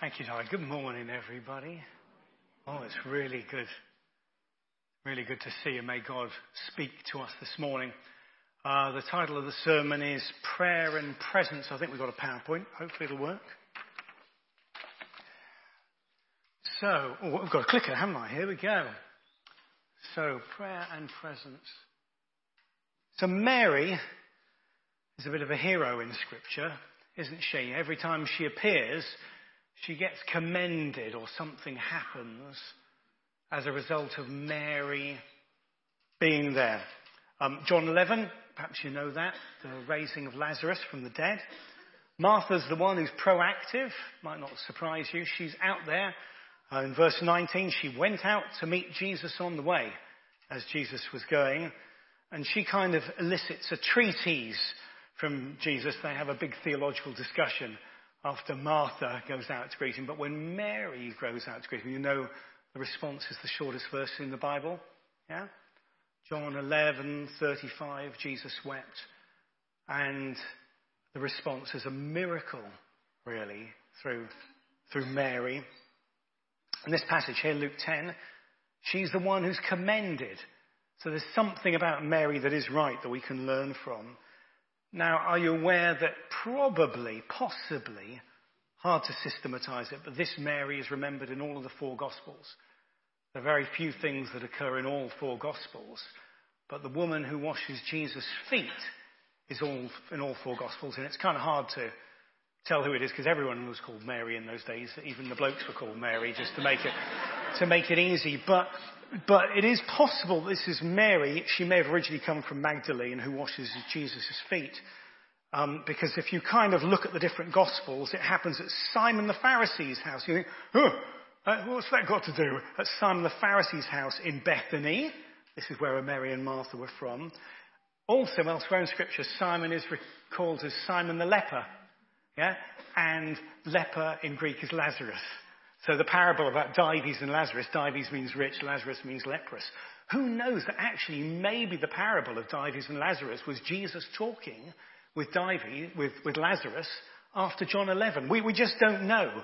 Thank you, Di. Good morning, everybody. Oh, it's really good. Really good to see you. May God speak to us this morning. Uh, the title of the sermon is Prayer and Presence. I think we've got a PowerPoint. Hopefully it'll work. So, oh, I've got a clicker, haven't I? Here we go. So, prayer and presence. So, Mary is a bit of a hero in Scripture, isn't she? Every time she appears, she gets commended or something happens as a result of Mary being there. Um, John 11, perhaps you know that, the raising of Lazarus from the dead. Martha's the one who's proactive, might not surprise you. She's out there. Uh, in verse 19, she went out to meet Jesus on the way as Jesus was going, and she kind of elicits a treatise from Jesus. They have a big theological discussion after Martha goes out to greet him. But when Mary goes out to greet him, you know the response is the shortest verse in the Bible. Yeah? John 11:35, Jesus wept. And the response is a miracle, really, through, through Mary. In this passage here, Luke 10, she's the one who's commended. So there's something about Mary that is right that we can learn from. Now, are you aware that probably, possibly, hard to systematize it, but this Mary is remembered in all of the four Gospels. There are very few things that occur in all four Gospels, but the woman who washes Jesus' feet is all in all four Gospels, and it's kind of hard to tell who it is because everyone was called Mary in those days. Even the blokes were called Mary, just to make it to make it easy. But but it is possible this is Mary. She may have originally come from Magdalene, who washes Jesus' feet. Um, because if you kind of look at the different Gospels, it happens at Simon the Pharisee's house. You think, oh, what's that got to do? At Simon the Pharisee's house in Bethany. This is where Mary and Martha were from. Also, elsewhere in Scripture, Simon is called as Simon the leper. Yeah? And leper in Greek is Lazarus. So the parable about Dives and Lazarus, Dives means rich, Lazarus means leprous. Who knows that actually maybe the parable of Dives and Lazarus was Jesus talking with Dives, with, with Lazarus after John 11? We, we just don't know.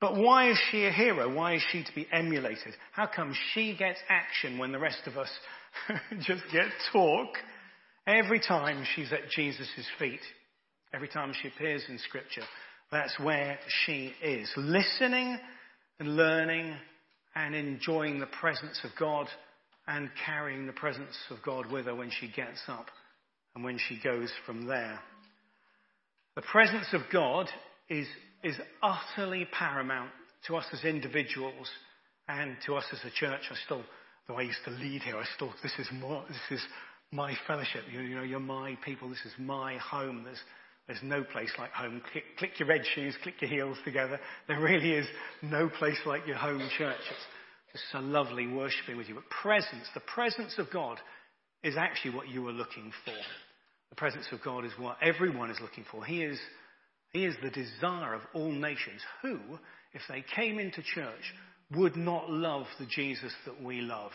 But why is she a hero? Why is she to be emulated? How come she gets action when the rest of us just get talk every time she's at Jesus' feet? Every time she appears in Scripture, that's where she is. Listening and learning and enjoying the presence of God and carrying the presence of God with her when she gets up and when she goes from there. The presence of God is, is utterly paramount to us as individuals and to us as a church. I still, though I used to lead here, I still, this is more, this is my fellowship. You, you know, you're my people. This is my home. There's, there's no place like home. Click, click, your red shoes, click your heels together. There really is no place like your home church. It's so lovely worshiping with you. But presence, the presence of God is actually what you are looking for. The presence of God is what everyone is looking for. He is, he is the desire of all nations who, if they came into church, would not love the Jesus that we love.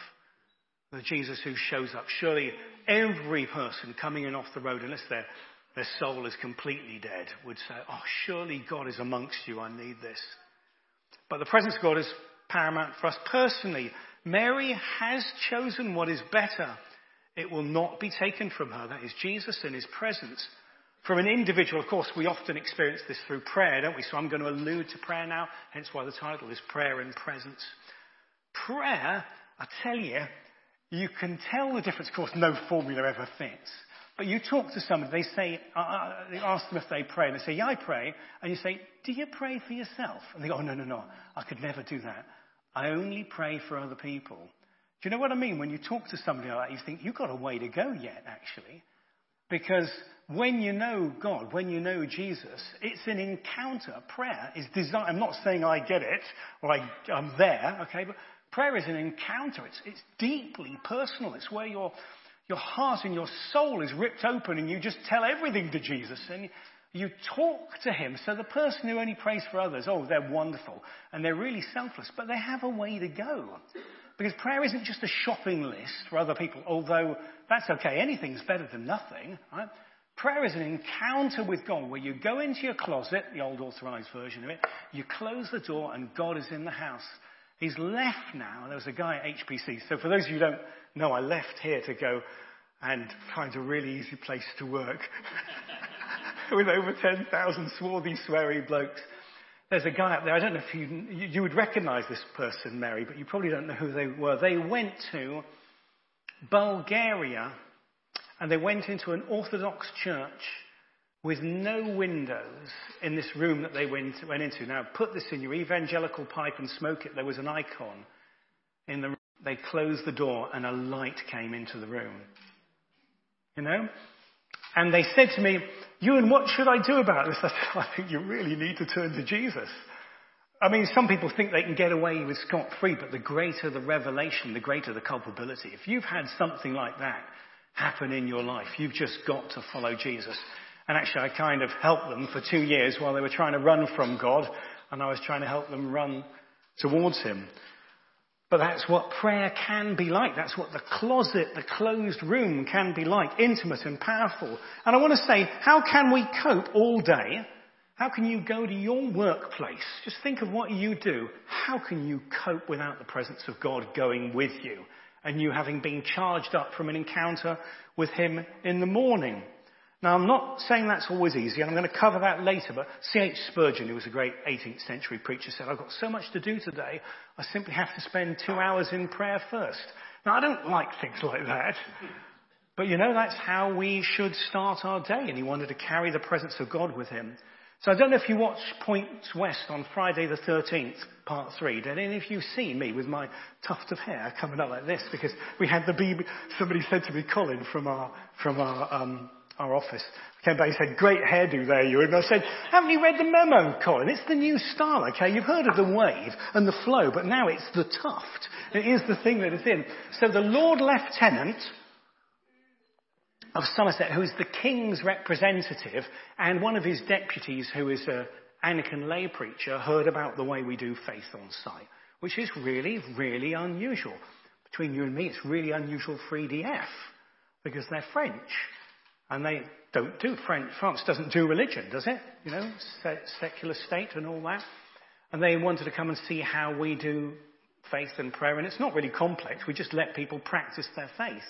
The Jesus who shows up. Surely every person coming in off the road, unless they're their soul is completely dead, would say, Oh, surely God is amongst you. I need this. But the presence of God is paramount for us personally. Mary has chosen what is better. It will not be taken from her. That is Jesus and his presence. From an individual, of course, we often experience this through prayer, don't we? So I'm going to allude to prayer now, hence why the title is Prayer and Presence. Prayer, I tell you, you can tell the difference. Of course, no formula ever fits. But you talk to somebody, they say, uh, uh, they ask them if they pray, and they say, yeah, I pray. And you say, do you pray for yourself? And they go, oh, no, no, no, I could never do that. I only pray for other people. Do you know what I mean? When you talk to somebody like that, you think, you've got a way to go yet, actually. Because when you know God, when you know Jesus, it's an encounter. Prayer is designed. I'm not saying I get it or I, am there, okay, but prayer is an encounter. It's, it's deeply personal. It's where you're your heart and your soul is ripped open and you just tell everything to Jesus and you talk to him. So the person who only prays for others, oh, they're wonderful and they're really selfless, but they have a way to go. Because prayer isn't just a shopping list for other people, although that's okay. Anything's better than nothing, right? Prayer is an encounter with God where you go into your closet, the old authorized version of it, you close the door and God is in the house. He's left now. There was a guy at HPC. So for those of you who don't know, I left here to go and find a really easy place to work with over 10,000 swarthy, sweary blokes. There's a guy up there. I don't know if you, you would recognize this person, Mary, but you probably don't know who they were. They went to Bulgaria and they went into an Orthodox church with no windows in this room that they went, went into. Now, put this in your evangelical pipe and smoke it. There was an icon in the room. They closed the door and a light came into the room. You know? And they said to me, Ewen, what should I do about this? I said, I think you really need to turn to Jesus. I mean, some people think they can get away with scot free, but the greater the revelation, the greater the culpability. If you've had something like that happen in your life, you've just got to follow Jesus. And actually, I kind of helped them for two years while they were trying to run from God, and I was trying to help them run towards Him. But that's what prayer can be like. That's what the closet, the closed room can be like. Intimate and powerful. And I want to say, how can we cope all day? How can you go to your workplace? Just think of what you do. How can you cope without the presence of God going with you? And you having been charged up from an encounter with Him in the morning. Now, I'm not saying that's always easy, and I'm going to cover that later, but C.H. Spurgeon, who was a great 18th century preacher, said, I've got so much to do today, I simply have to spend two hours in prayer first. Now, I don't like things like that, but you know, that's how we should start our day, and he wanted to carry the presence of God with him. So I don't know if you watched Points West on Friday the 13th, part three. Did any of you see me with my tuft of hair coming up like this? Because we had the BB, somebody said to me, Colin, from our, from our, um, our office. Came back and said, great hairdo there, you. And I said, haven't you read the memo, Colin? It's the new style, okay? You've heard of the wave and the flow, but now it's the tuft. It is the thing that is in. So the Lord Lieutenant of Somerset, who is the King's representative, and one of his deputies, who is an Anglican lay preacher, heard about the way we do faith on site, which is really, really unusual. Between you and me, it's really unusual for EDF, because they're French. And they don't do, France doesn't do religion, does it? You know, secular state and all that. And they wanted to come and see how we do faith and prayer. And it's not really complex. We just let people practice their faith.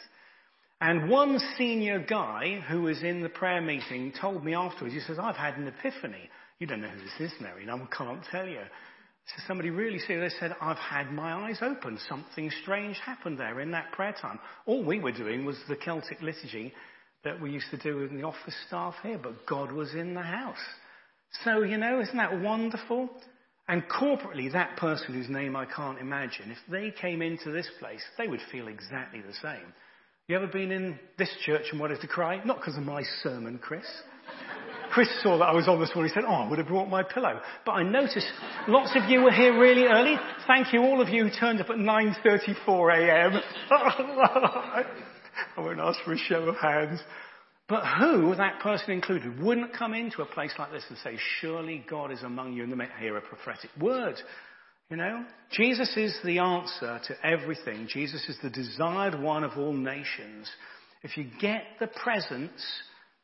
And one senior guy who was in the prayer meeting told me afterwards, he says, I've had an epiphany. You don't know who this is, Mary, and I can't tell you. So somebody really serious said, I've had my eyes open. Something strange happened there in that prayer time. All we were doing was the Celtic liturgy that we used to do with the office staff here, but God was in the house. So, you know, isn't that wonderful? And corporately, that person whose name I can't imagine, if they came into this place, they would feel exactly the same. You ever been in this church and wanted to cry? Not because of my sermon, Chris. Chris saw that I was on this morning. He said, Oh, I would have brought my pillow. But I noticed lots of you were here really early. Thank you, all of you who turned up at 9.34 a.m. I won't ask for a show of hands. But who, that person included, wouldn't come into a place like this and say, Surely God is among you and they hear a prophetic word? You know? Jesus is the answer to everything. Jesus is the desired one of all nations. If you get the presence,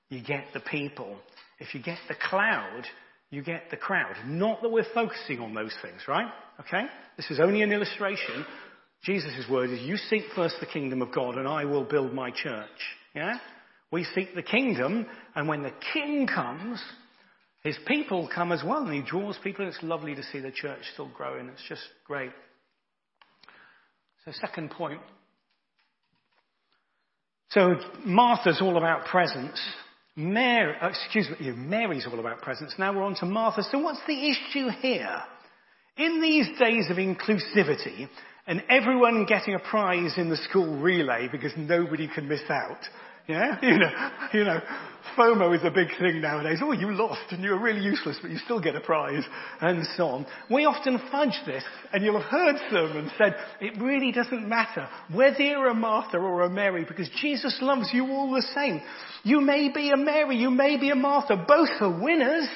you get the people. If you get the cloud, you get the crowd. Not that we're focusing on those things, right? Okay? This is only an illustration Jesus' word is, you seek first the kingdom of God and I will build my church. Yeah? We seek the kingdom and when the king comes, his people come as well and he draws people and it's lovely to see the church still growing. It's just great. So second point. So Martha's all about presence. Mary, uh, excuse me, Mary's all about presence. Now we're on to Martha. So what's the issue here? In these days of inclusivity, and everyone getting a prize in the school relay because nobody can miss out. Yeah? You know, you know, FOMO is a big thing nowadays. Oh, you lost and you were really useless, but you still get a prize and so on. We often fudge this and you'll have heard sermons said, it really doesn't matter whether you're a Martha or a Mary because Jesus loves you all the same. You may be a Mary, you may be a Martha, both are winners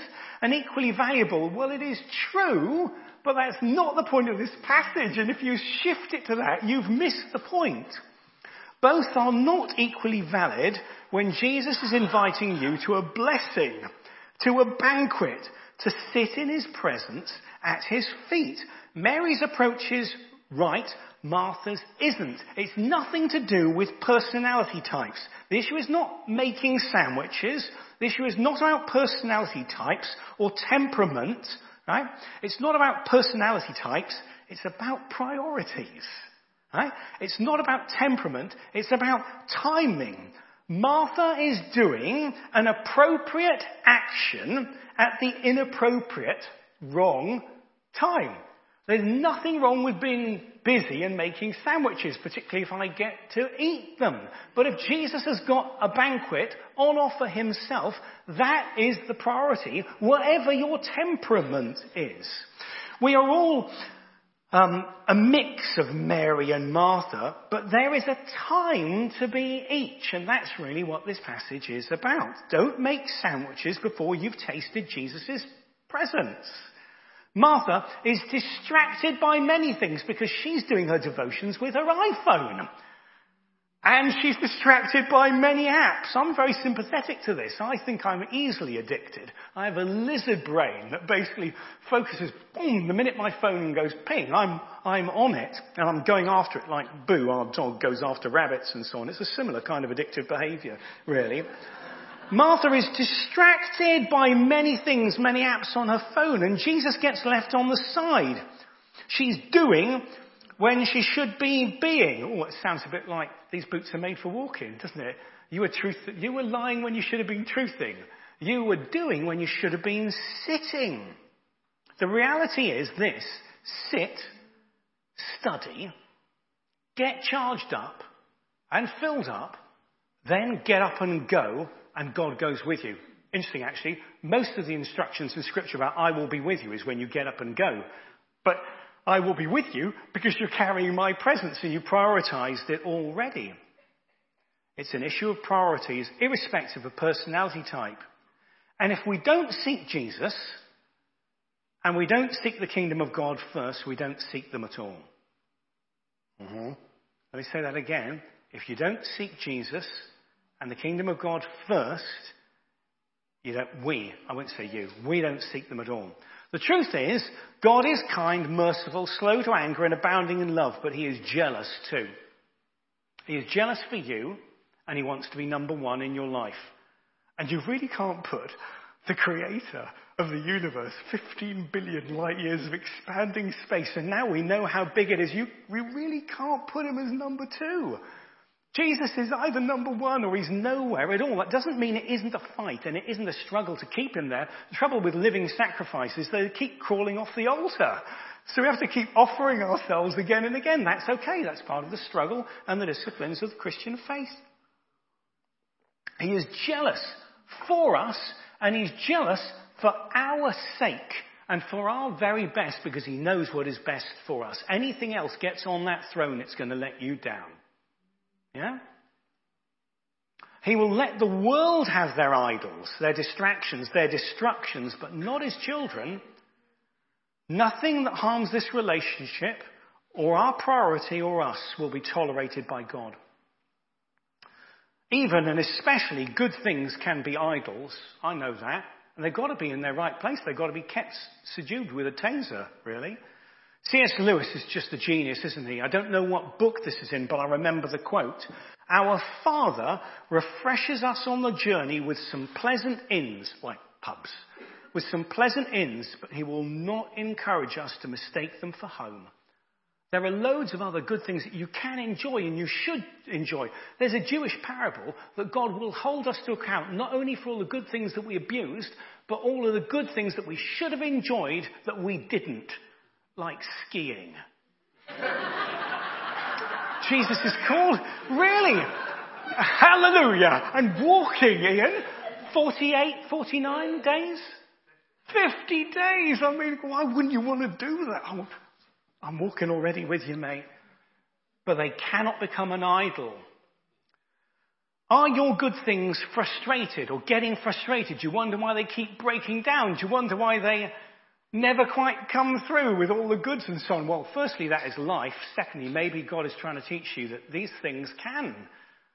and equally valuable. Well, it is true, but that's not the point of this passage. And if you shift it to that, you've missed the point. Both are not equally valid, when Jesus is inviting you to a blessing, to a banquet, to sit in his presence at his feet. Mary's approach is right, Martha's isn't. It's nothing to do with personality types. The issue is not making sandwiches. The issue is not about personality types or temperament, right? It's not about personality types. It's about priorities, right? It's not about temperament. It's about timing. Martha is doing an appropriate action at the inappropriate, wrong time. There's nothing wrong with being busy and making sandwiches, particularly if I get to eat them. But if Jesus has got a banquet on offer himself, that is the priority, whatever your temperament is. We are all um, a mix of Mary and Martha, but there is a time to be each, and that's really what this passage is about. Don't make sandwiches before you've tasted Jesus' presence. Martha is distracted by many things because she's doing her devotions with her iPhone. And she's distracted by many apps. I'm very sympathetic to this. I think I'm easily addicted. I have a lizard brain that basically focuses, boom, the minute my phone goes ping, I'm, I'm on it and I'm going after it like Boo, our dog, goes after rabbits and so on. It's a similar kind of addictive behavior, really. Martha is distracted by many things, many apps on her phone, and Jesus gets left on the side. She's doing when she should be being. Oh, it sounds a bit like these boots are made for walking, doesn't it? You were, truth, you were lying when you should have been truthing. You were doing when you should have been sitting. The reality is this sit, study, get charged up and filled up, then get up and go and God goes with you. Interesting actually, most of the instructions in scripture about I will be with you is when you get up and go. But I will be with you because you're carrying my presence and you prioritized it already. It's an issue of priorities irrespective of personality type. And if we don't seek Jesus and we don't seek the kingdom of God first, we don't seek them at all. Mm-hmm. Let me say that again. If you don't seek Jesus and the kingdom of God first, you don't, we, I won't say you, we don't seek them at all. The truth is, God is kind, merciful, slow to anger, and abounding in love, but He is jealous too. He is jealous for you, and He wants to be number one in your life. And you really can't put the creator of the universe, 15 billion light years of expanding space, and now we know how big it is. You, we really can't put him as number two. Jesus is either number one or he's nowhere at all. That doesn't mean it isn't a fight and it isn't a struggle to keep him there. The trouble with living sacrifices, they keep crawling off the altar. So we have to keep offering ourselves again and again. That's okay. That's part of the struggle and the disciplines of the Christian faith. He is jealous for us and he's jealous for our sake and for our very best because he knows what is best for us. Anything else gets on that throne, it's going to let you down. Yeah? He will let the world have their idols, their distractions, their destructions, but not his children. Nothing that harms this relationship or our priority or us will be tolerated by God. Even and especially good things can be idols. I know that. And they've got to be in their right place. They've got to be kept subdued with a taser, really. C.S. Lewis is just a genius, isn't he? I don't know what book this is in, but I remember the quote. Our Father refreshes us on the journey with some pleasant inns, like pubs, with some pleasant inns, but he will not encourage us to mistake them for home. There are loads of other good things that you can enjoy and you should enjoy. There's a Jewish parable that God will hold us to account not only for all the good things that we abused, but all of the good things that we should have enjoyed that we didn't like skiing. Jesus is called, really? Hallelujah. And walking, Ian, 48, 49 days? 50 days. I mean, why wouldn't you want to do that? Oh, I'm walking already with you, mate. But they cannot become an idol. Are your good things frustrated or getting frustrated? Do you wonder why they keep breaking down? Do you wonder why they never quite come through with all the goods and so on. Well, firstly, that is life. Secondly, maybe God is trying to teach you that these things can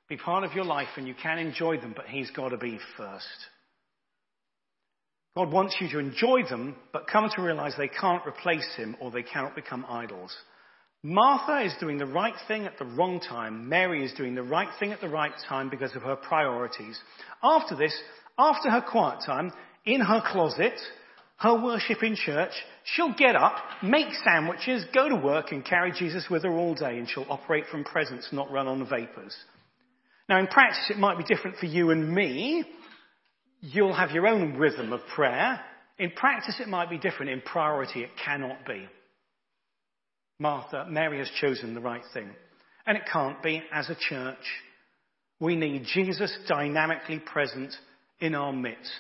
be part of your life and you can enjoy them, but He's got to be first. God wants you to enjoy them, but come to realize they can't replace Him or they cannot become idols. Martha is doing the right thing at the wrong time. Mary is doing the right thing at the right time because of her priorities. After this, after her quiet time, in her closet, her worship in church, she'll get up, make sandwiches, go to work and carry Jesus with her all day and she'll operate from presence, not run on vapors. Now in practice it might be different for you and me. You'll have your own rhythm of prayer. In practice it might be different. In priority it cannot be. Martha, Mary has chosen the right thing. And it can't be as a church. We need Jesus dynamically present in our midst,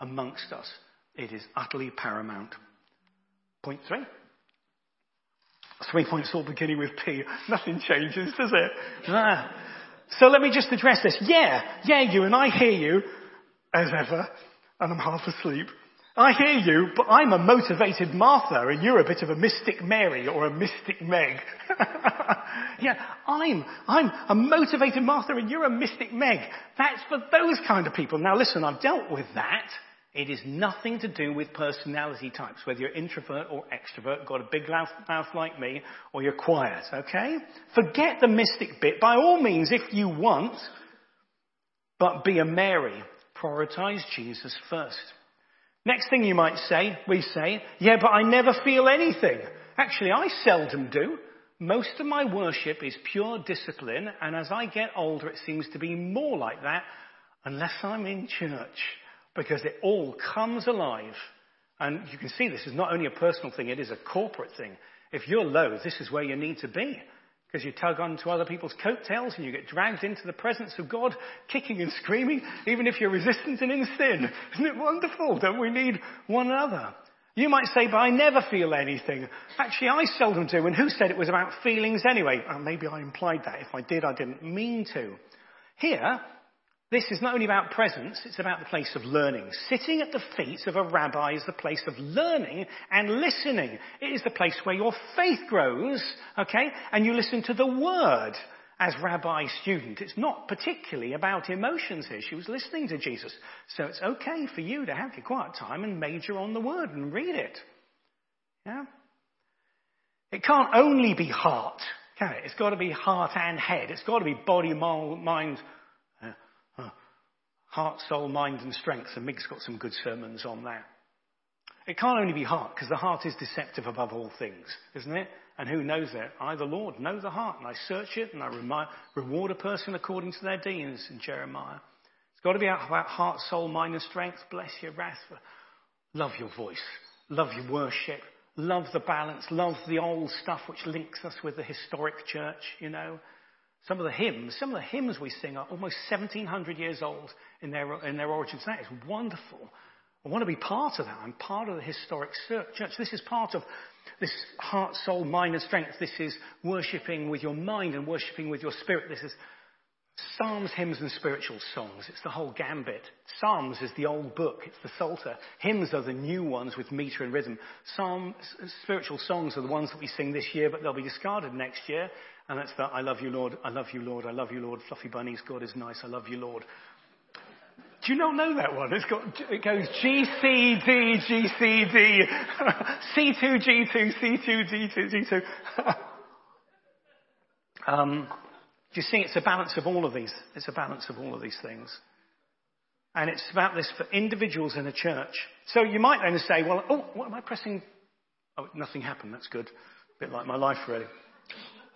amongst us. It is utterly paramount. Point three. Three points all beginning with P. Nothing changes, does it? Ah. So let me just address this. Yeah, yeah, you, and I hear you, as ever, and I'm half asleep. I hear you, but I'm a motivated Martha, and you're a bit of a mystic Mary or a mystic Meg. yeah, I'm, I'm a motivated Martha, and you're a mystic Meg. That's for those kind of people. Now listen, I've dealt with that. It is nothing to do with personality types, whether you're introvert or extrovert, got a big mouth, like me, or you're quiet, okay? Forget the mystic bit, by all means, if you want, but be a Mary. Prioritize Jesus first. Next thing you might say, we say, yeah, but I never feel anything. Actually, I seldom do. Most of my worship is pure discipline, and as I get older, it seems to be more like that, unless I'm in church because it all comes alive. And you can see this is not only a personal thing, it is a corporate thing. If you're low, this is where you need to be. Because you tug on to other people's coattails and you get dragged into the presence of God, kicking and screaming, even if you're resistant and in sin. Isn't it wonderful? Don't we need one another? You might say, but I never feel anything. Actually, I seldom do. And who said it was about feelings anyway? Oh, maybe I implied that. If I did, I didn't mean to. Here, this is not only about presence, it's about the place of learning. Sitting at the feet of a rabbi is the place of learning and listening. It is the place where your faith grows, okay? And you listen to the word as rabbi student. It's not particularly about emotions here. She was listening to Jesus. So it's okay for you to have your quiet time and major on the word and read it. Yeah? It can't only be heart, can it? It's got to be heart and head. It's got to be body, mind, Heart, soul, mind and strength. And Mig's got some good sermons on that. It can't only be heart, because the heart is deceptive above all things, isn't it? And who knows that? I, the Lord, know the heart, and I search it, and I reward a person according to their deeds in Jeremiah. It's got to be about heart, soul, mind, and strength. Bless your wrath. Love your voice. Love your worship. Love the balance. Love the old stuff which links us with the historic church, you know. Some of the hymns, some of the hymns we sing are almost 1700 years old in their, in their origins. That is wonderful. I want to be part of that. I'm part of the historic church. This is part of this heart, soul, mind and strength. This is worshipping with your mind and worshipping with your spirit. This is Psalms, hymns and spiritual songs. It's the whole gambit. Psalms is the old book. It's the Psalter. Hymns are the new ones with meter and rhythm. Psalm, spiritual songs are the ones that we sing this year, but they'll be discarded next year. And that's the I love you, Lord, I love you, Lord, I love you, Lord, fluffy bunnies, God is nice, I love you, Lord. Do you not know that one? It's got, it goes G, C, D, G, C, D, C2, G2, C2, D2, G2. um, do you see, it's a balance of all of these. It's a balance of all of these things. And it's about this for individuals in a church. So you might then say, well, oh, what am I pressing? Oh, nothing happened. That's good. A bit like my life, really.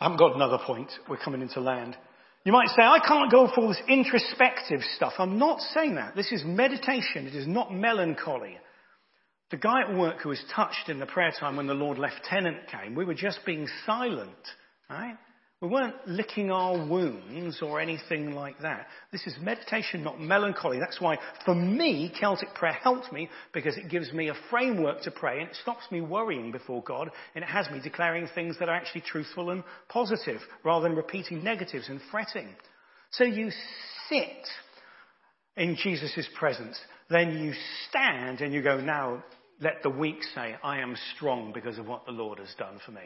I haven't got another point. We're coming into land. You might say, I can't go for all this introspective stuff. I'm not saying that. This is meditation. It is not melancholy. The guy at work who was touched in the prayer time when the Lord Lieutenant came, we were just being silent, right? We weren't licking our wounds or anything like that. This is meditation, not melancholy. That's why, for me, Celtic prayer helped me because it gives me a framework to pray and it stops me worrying before God and it has me declaring things that are actually truthful and positive rather than repeating negatives and fretting. So you sit in Jesus' presence, then you stand and you go, now let the weak say, I am strong because of what the Lord has done for me.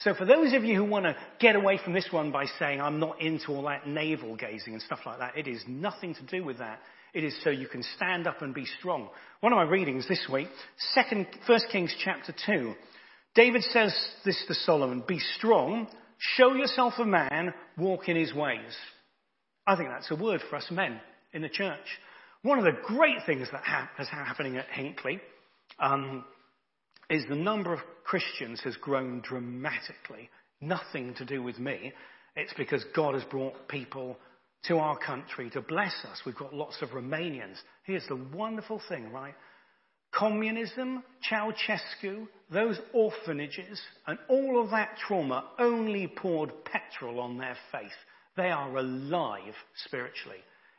So for those of you who want to get away from this one by saying, I'm not into all that navel gazing and stuff like that, it is nothing to do with that. It is so you can stand up and be strong. One of my readings this week, second, First Kings chapter 2. David says this to Solomon, be strong, show yourself a man, walk in his ways. I think that's a word for us men in the church. One of the great things that ha- is happening at Hinkley um, is the number of Christians has grown dramatically. Nothing to do with me. It's because God has brought people to our country to bless us. We've got lots of Romanians. Here's the wonderful thing, right? Communism, Ceausescu, those orphanages, and all of that trauma only poured petrol on their faith. They are alive spiritually.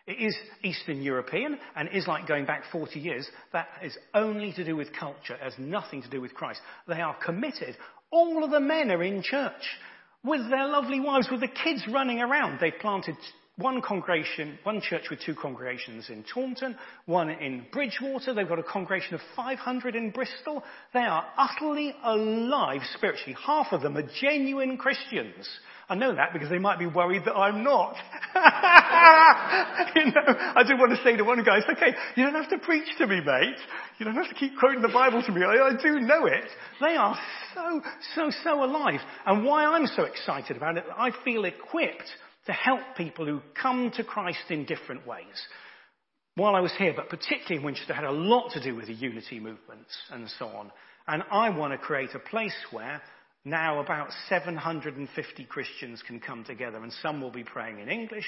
It is Eastern European and is like going back 40 years. That is only to do with culture, it has nothing to do with Christ. They are committed. All of the men are in church with their lovely wives, with the kids running around. They've planted one congregation, one church with two congregations in Taunton, one in Bridgwater. They've got a congregation of 500 in Bristol. They are utterly alive spiritually. Half of them are genuine Christians. I know that because they might be worried that I'm not. you know, I do want to say to one guy, it's okay, you don't have to preach to me, mate. You don't have to keep quoting the Bible to me. I, I do know it. They are so, so, so alive. And why I'm so excited about it, I feel equipped to help people who come to Christ in different ways. While I was here, but particularly in Winchester, had a lot to do with the unity movements and so on. And I want to create a place where now about 750 Christians can come together and some will be praying in English,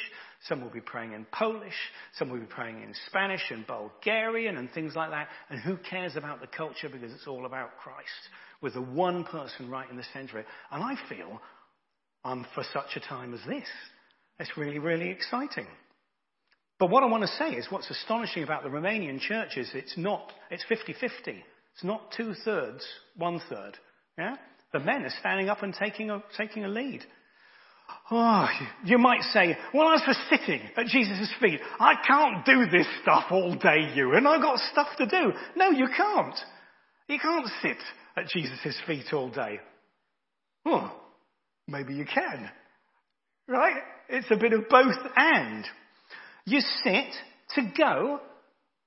some will be praying in Polish, some will be praying in Spanish and Bulgarian and things like that. And who cares about the culture because it's all about Christ with the one person right in the center of it. And I feel I'm for such a time as this. It's really, really exciting. But what I want to say is what's astonishing about the Romanian church is it's not, it's 50-50. It's not two thirds, one third. Yeah? The men are standing up and taking a, taking a lead. Oh, you might say, well, as for sitting at Jesus' feet, I can't do this stuff all day, you, and I've got stuff to do. No, you can't. You can't sit at Jesus' feet all day. Oh, maybe you can. Right? It's a bit of both and. You sit to go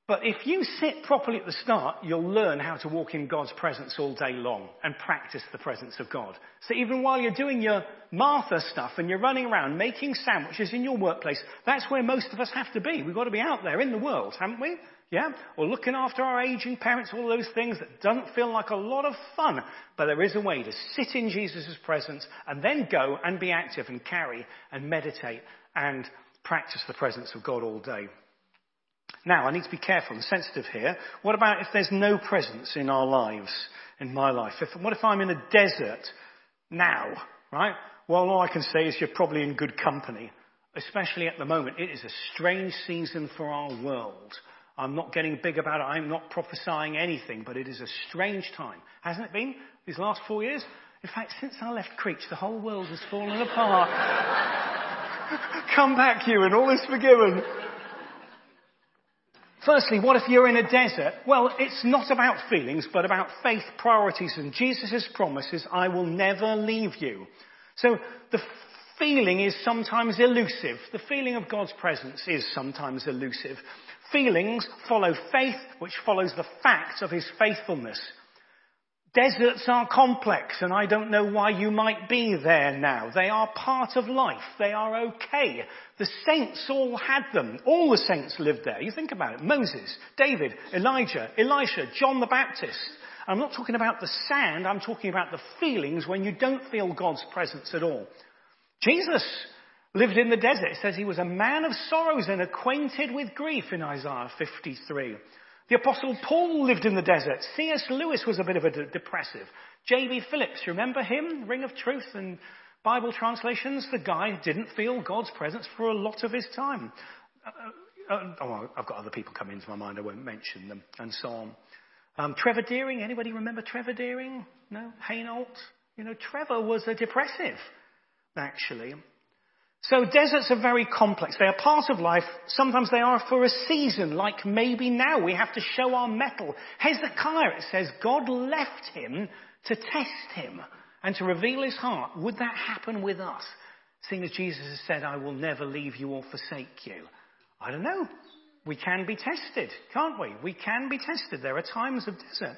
but if you sit properly at the start, you'll learn how to walk in God's presence all day long and practice the presence of God. So even while you're doing your Martha stuff and you're running around making sandwiches in your workplace, that's where most of us have to be. We've got to be out there in the world, haven't we? Yeah? Or looking after our aging parents, all those things that doesn't feel like a lot of fun. But there is a way to sit in Jesus' presence and then go and be active and carry and meditate and practice the presence of God all day. Now, I need to be careful and sensitive here. What about if there's no presence in our lives, in my life? If, what if I'm in a desert now, right? Well, all I can say is you're probably in good company, especially at the moment. It is a strange season for our world. I'm not getting big about it. I'm not prophesying anything, but it is a strange time. Hasn't it been these last four years? In fact, since I left Creech, the whole world has fallen apart. Come back, you, and all is forgiven. Firstly, what if you're in a desert? Well, it's not about feelings, but about faith priorities and Jesus' promises, I will never leave you. So the feeling is sometimes elusive. The feeling of God's presence is sometimes elusive. Feelings follow faith, which follows the fact of his faithfulness. Deserts are complex and I don't know why you might be there now. They are part of life. They are okay. The saints all had them. All the saints lived there. You think about it. Moses, David, Elijah, Elisha, John the Baptist. I'm not talking about the sand. I'm talking about the feelings when you don't feel God's presence at all. Jesus lived in the desert. It says he was a man of sorrows and acquainted with grief in Isaiah 53. The Apostle Paul lived in the desert. C.S. Lewis was a bit of a de- depressive. J.B. Phillips, remember him? Ring of Truth and Bible translations. The guy didn't feel God's presence for a lot of his time. Uh, uh, uh oh, I've got other people coming into my mind. I won't mention them, and so on. Um, Trevor Dearing. Anybody remember Trevor Dearing? No. Hainault. You know, Trevor was a depressive, actually. So deserts are very complex. They are part of life. Sometimes they are for a season, like maybe now we have to show our mettle. Hezekiah, it says, God left him to test him. and to reveal his heart. Would that happen with us? Seeing as Jesus has said, I will never leave you or forsake you. I don't know. We can be tested, can't we? We can be tested. There are times of desert.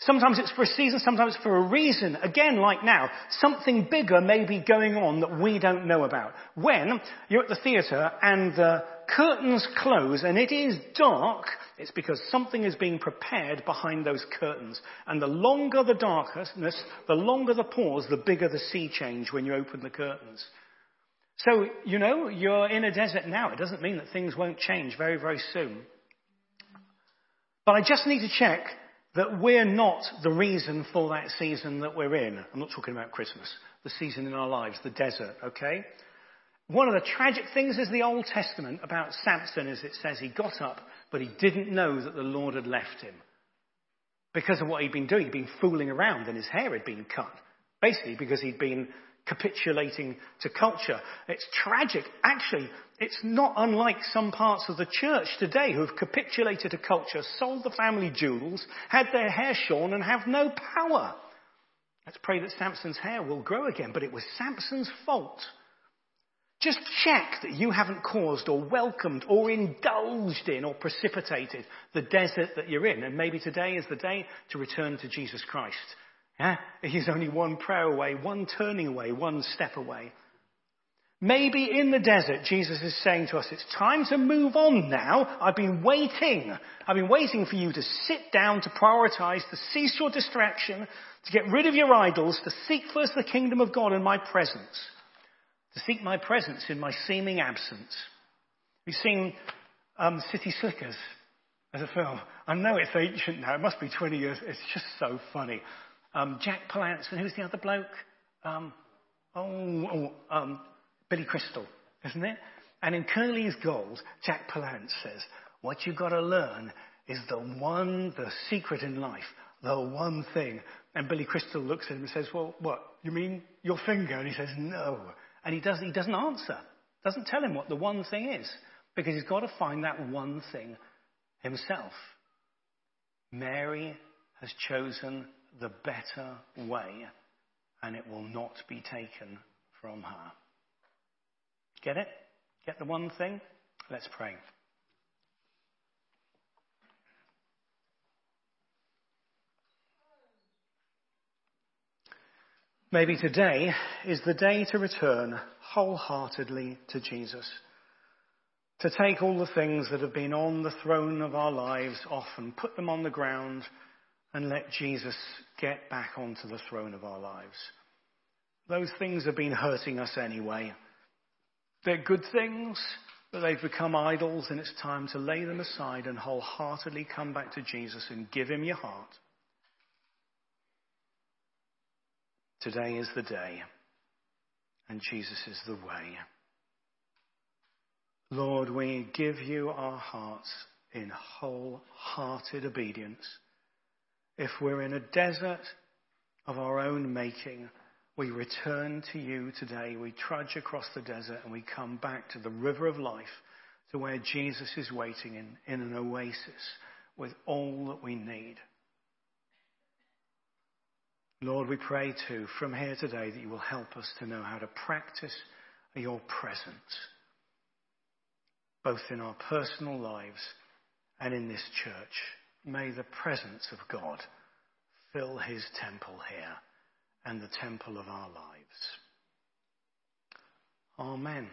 Sometimes it's for a season, sometimes it's for a reason. Again, like now, something bigger may be going on that we don't know about. When you're at the theatre and the curtains close and it is dark, it's because something is being prepared behind those curtains. And the longer the darkness, the longer the pause, the bigger the sea change when you open the curtains. So, you know, you're in a desert now. It doesn't mean that things won't change very, very soon. But I just need to check that we're not the reason for that season that we're in. I'm not talking about Christmas. The season in our lives, the desert, okay? One of the tragic things is the Old Testament about Samson is it says he got up, but he didn't know that the Lord had left him. Because of what he'd been doing, he'd been fooling around and his hair had been cut. Basically because he'd been capitulating to culture. It's tragic. Actually, it's not unlike some parts of the church today who have capitulated to culture, sold the family jewels, had their hair shorn, and have no power. Let's pray that Samson's hair will grow again, but it was Samson's fault. Just check that you haven't caused or welcomed or indulged in or precipitated the desert that you're in. And maybe today is the day to return to Jesus Christ. Yeah? He's only one prayer away, one turning away, one step away. Maybe in the desert, Jesus is saying to us, it's time to move on now. I've been waiting. I've been waiting for you to sit down, to prioritize, to cease your distraction, to get rid of your idols, to seek first the kingdom of God and my presence. To seek my presence in my seeming absence. We've seen um, City Slickers as a film. I know it's ancient now. It must be 20 years. It's just so funny um, Jack Palance, and who's the other bloke? Um, oh, oh um, Billy Crystal, isn't it? And in Curly's Gold, Jack Palance says, what you've got to learn is the one, the secret in life, the one thing. And Billy Crystal looks at him and says, well, what? You mean your finger? And he says, no. And he, does, he doesn't answer. Doesn't tell him what the one thing is. Because he's got to find that one thing himself. Mary has chosen the better way, and it will not be taken from her. Get it? Get the one thing? Let's pray. Maybe today is the day to return wholeheartedly to Jesus. To take all the things that have been on the throne of our lives off and put them on the ground and let Jesus get back onto the throne of our lives. Those things have been hurting us anyway. They're good things, but they've become idols, and it's time to lay them aside and wholeheartedly come back to Jesus and give him your heart. Today is the day, and Jesus is the way. Lord, we give you our hearts in wholehearted obedience. If we're in a desert of our own making, we return to you today. We trudge across the desert and we come back to the river of life, to where Jesus is waiting in, in an oasis with all that we need. Lord, we pray too from here today that you will help us to know how to practice your presence, both in our personal lives and in this church. May the presence of God fill his temple here and the temple of our lives. Amen.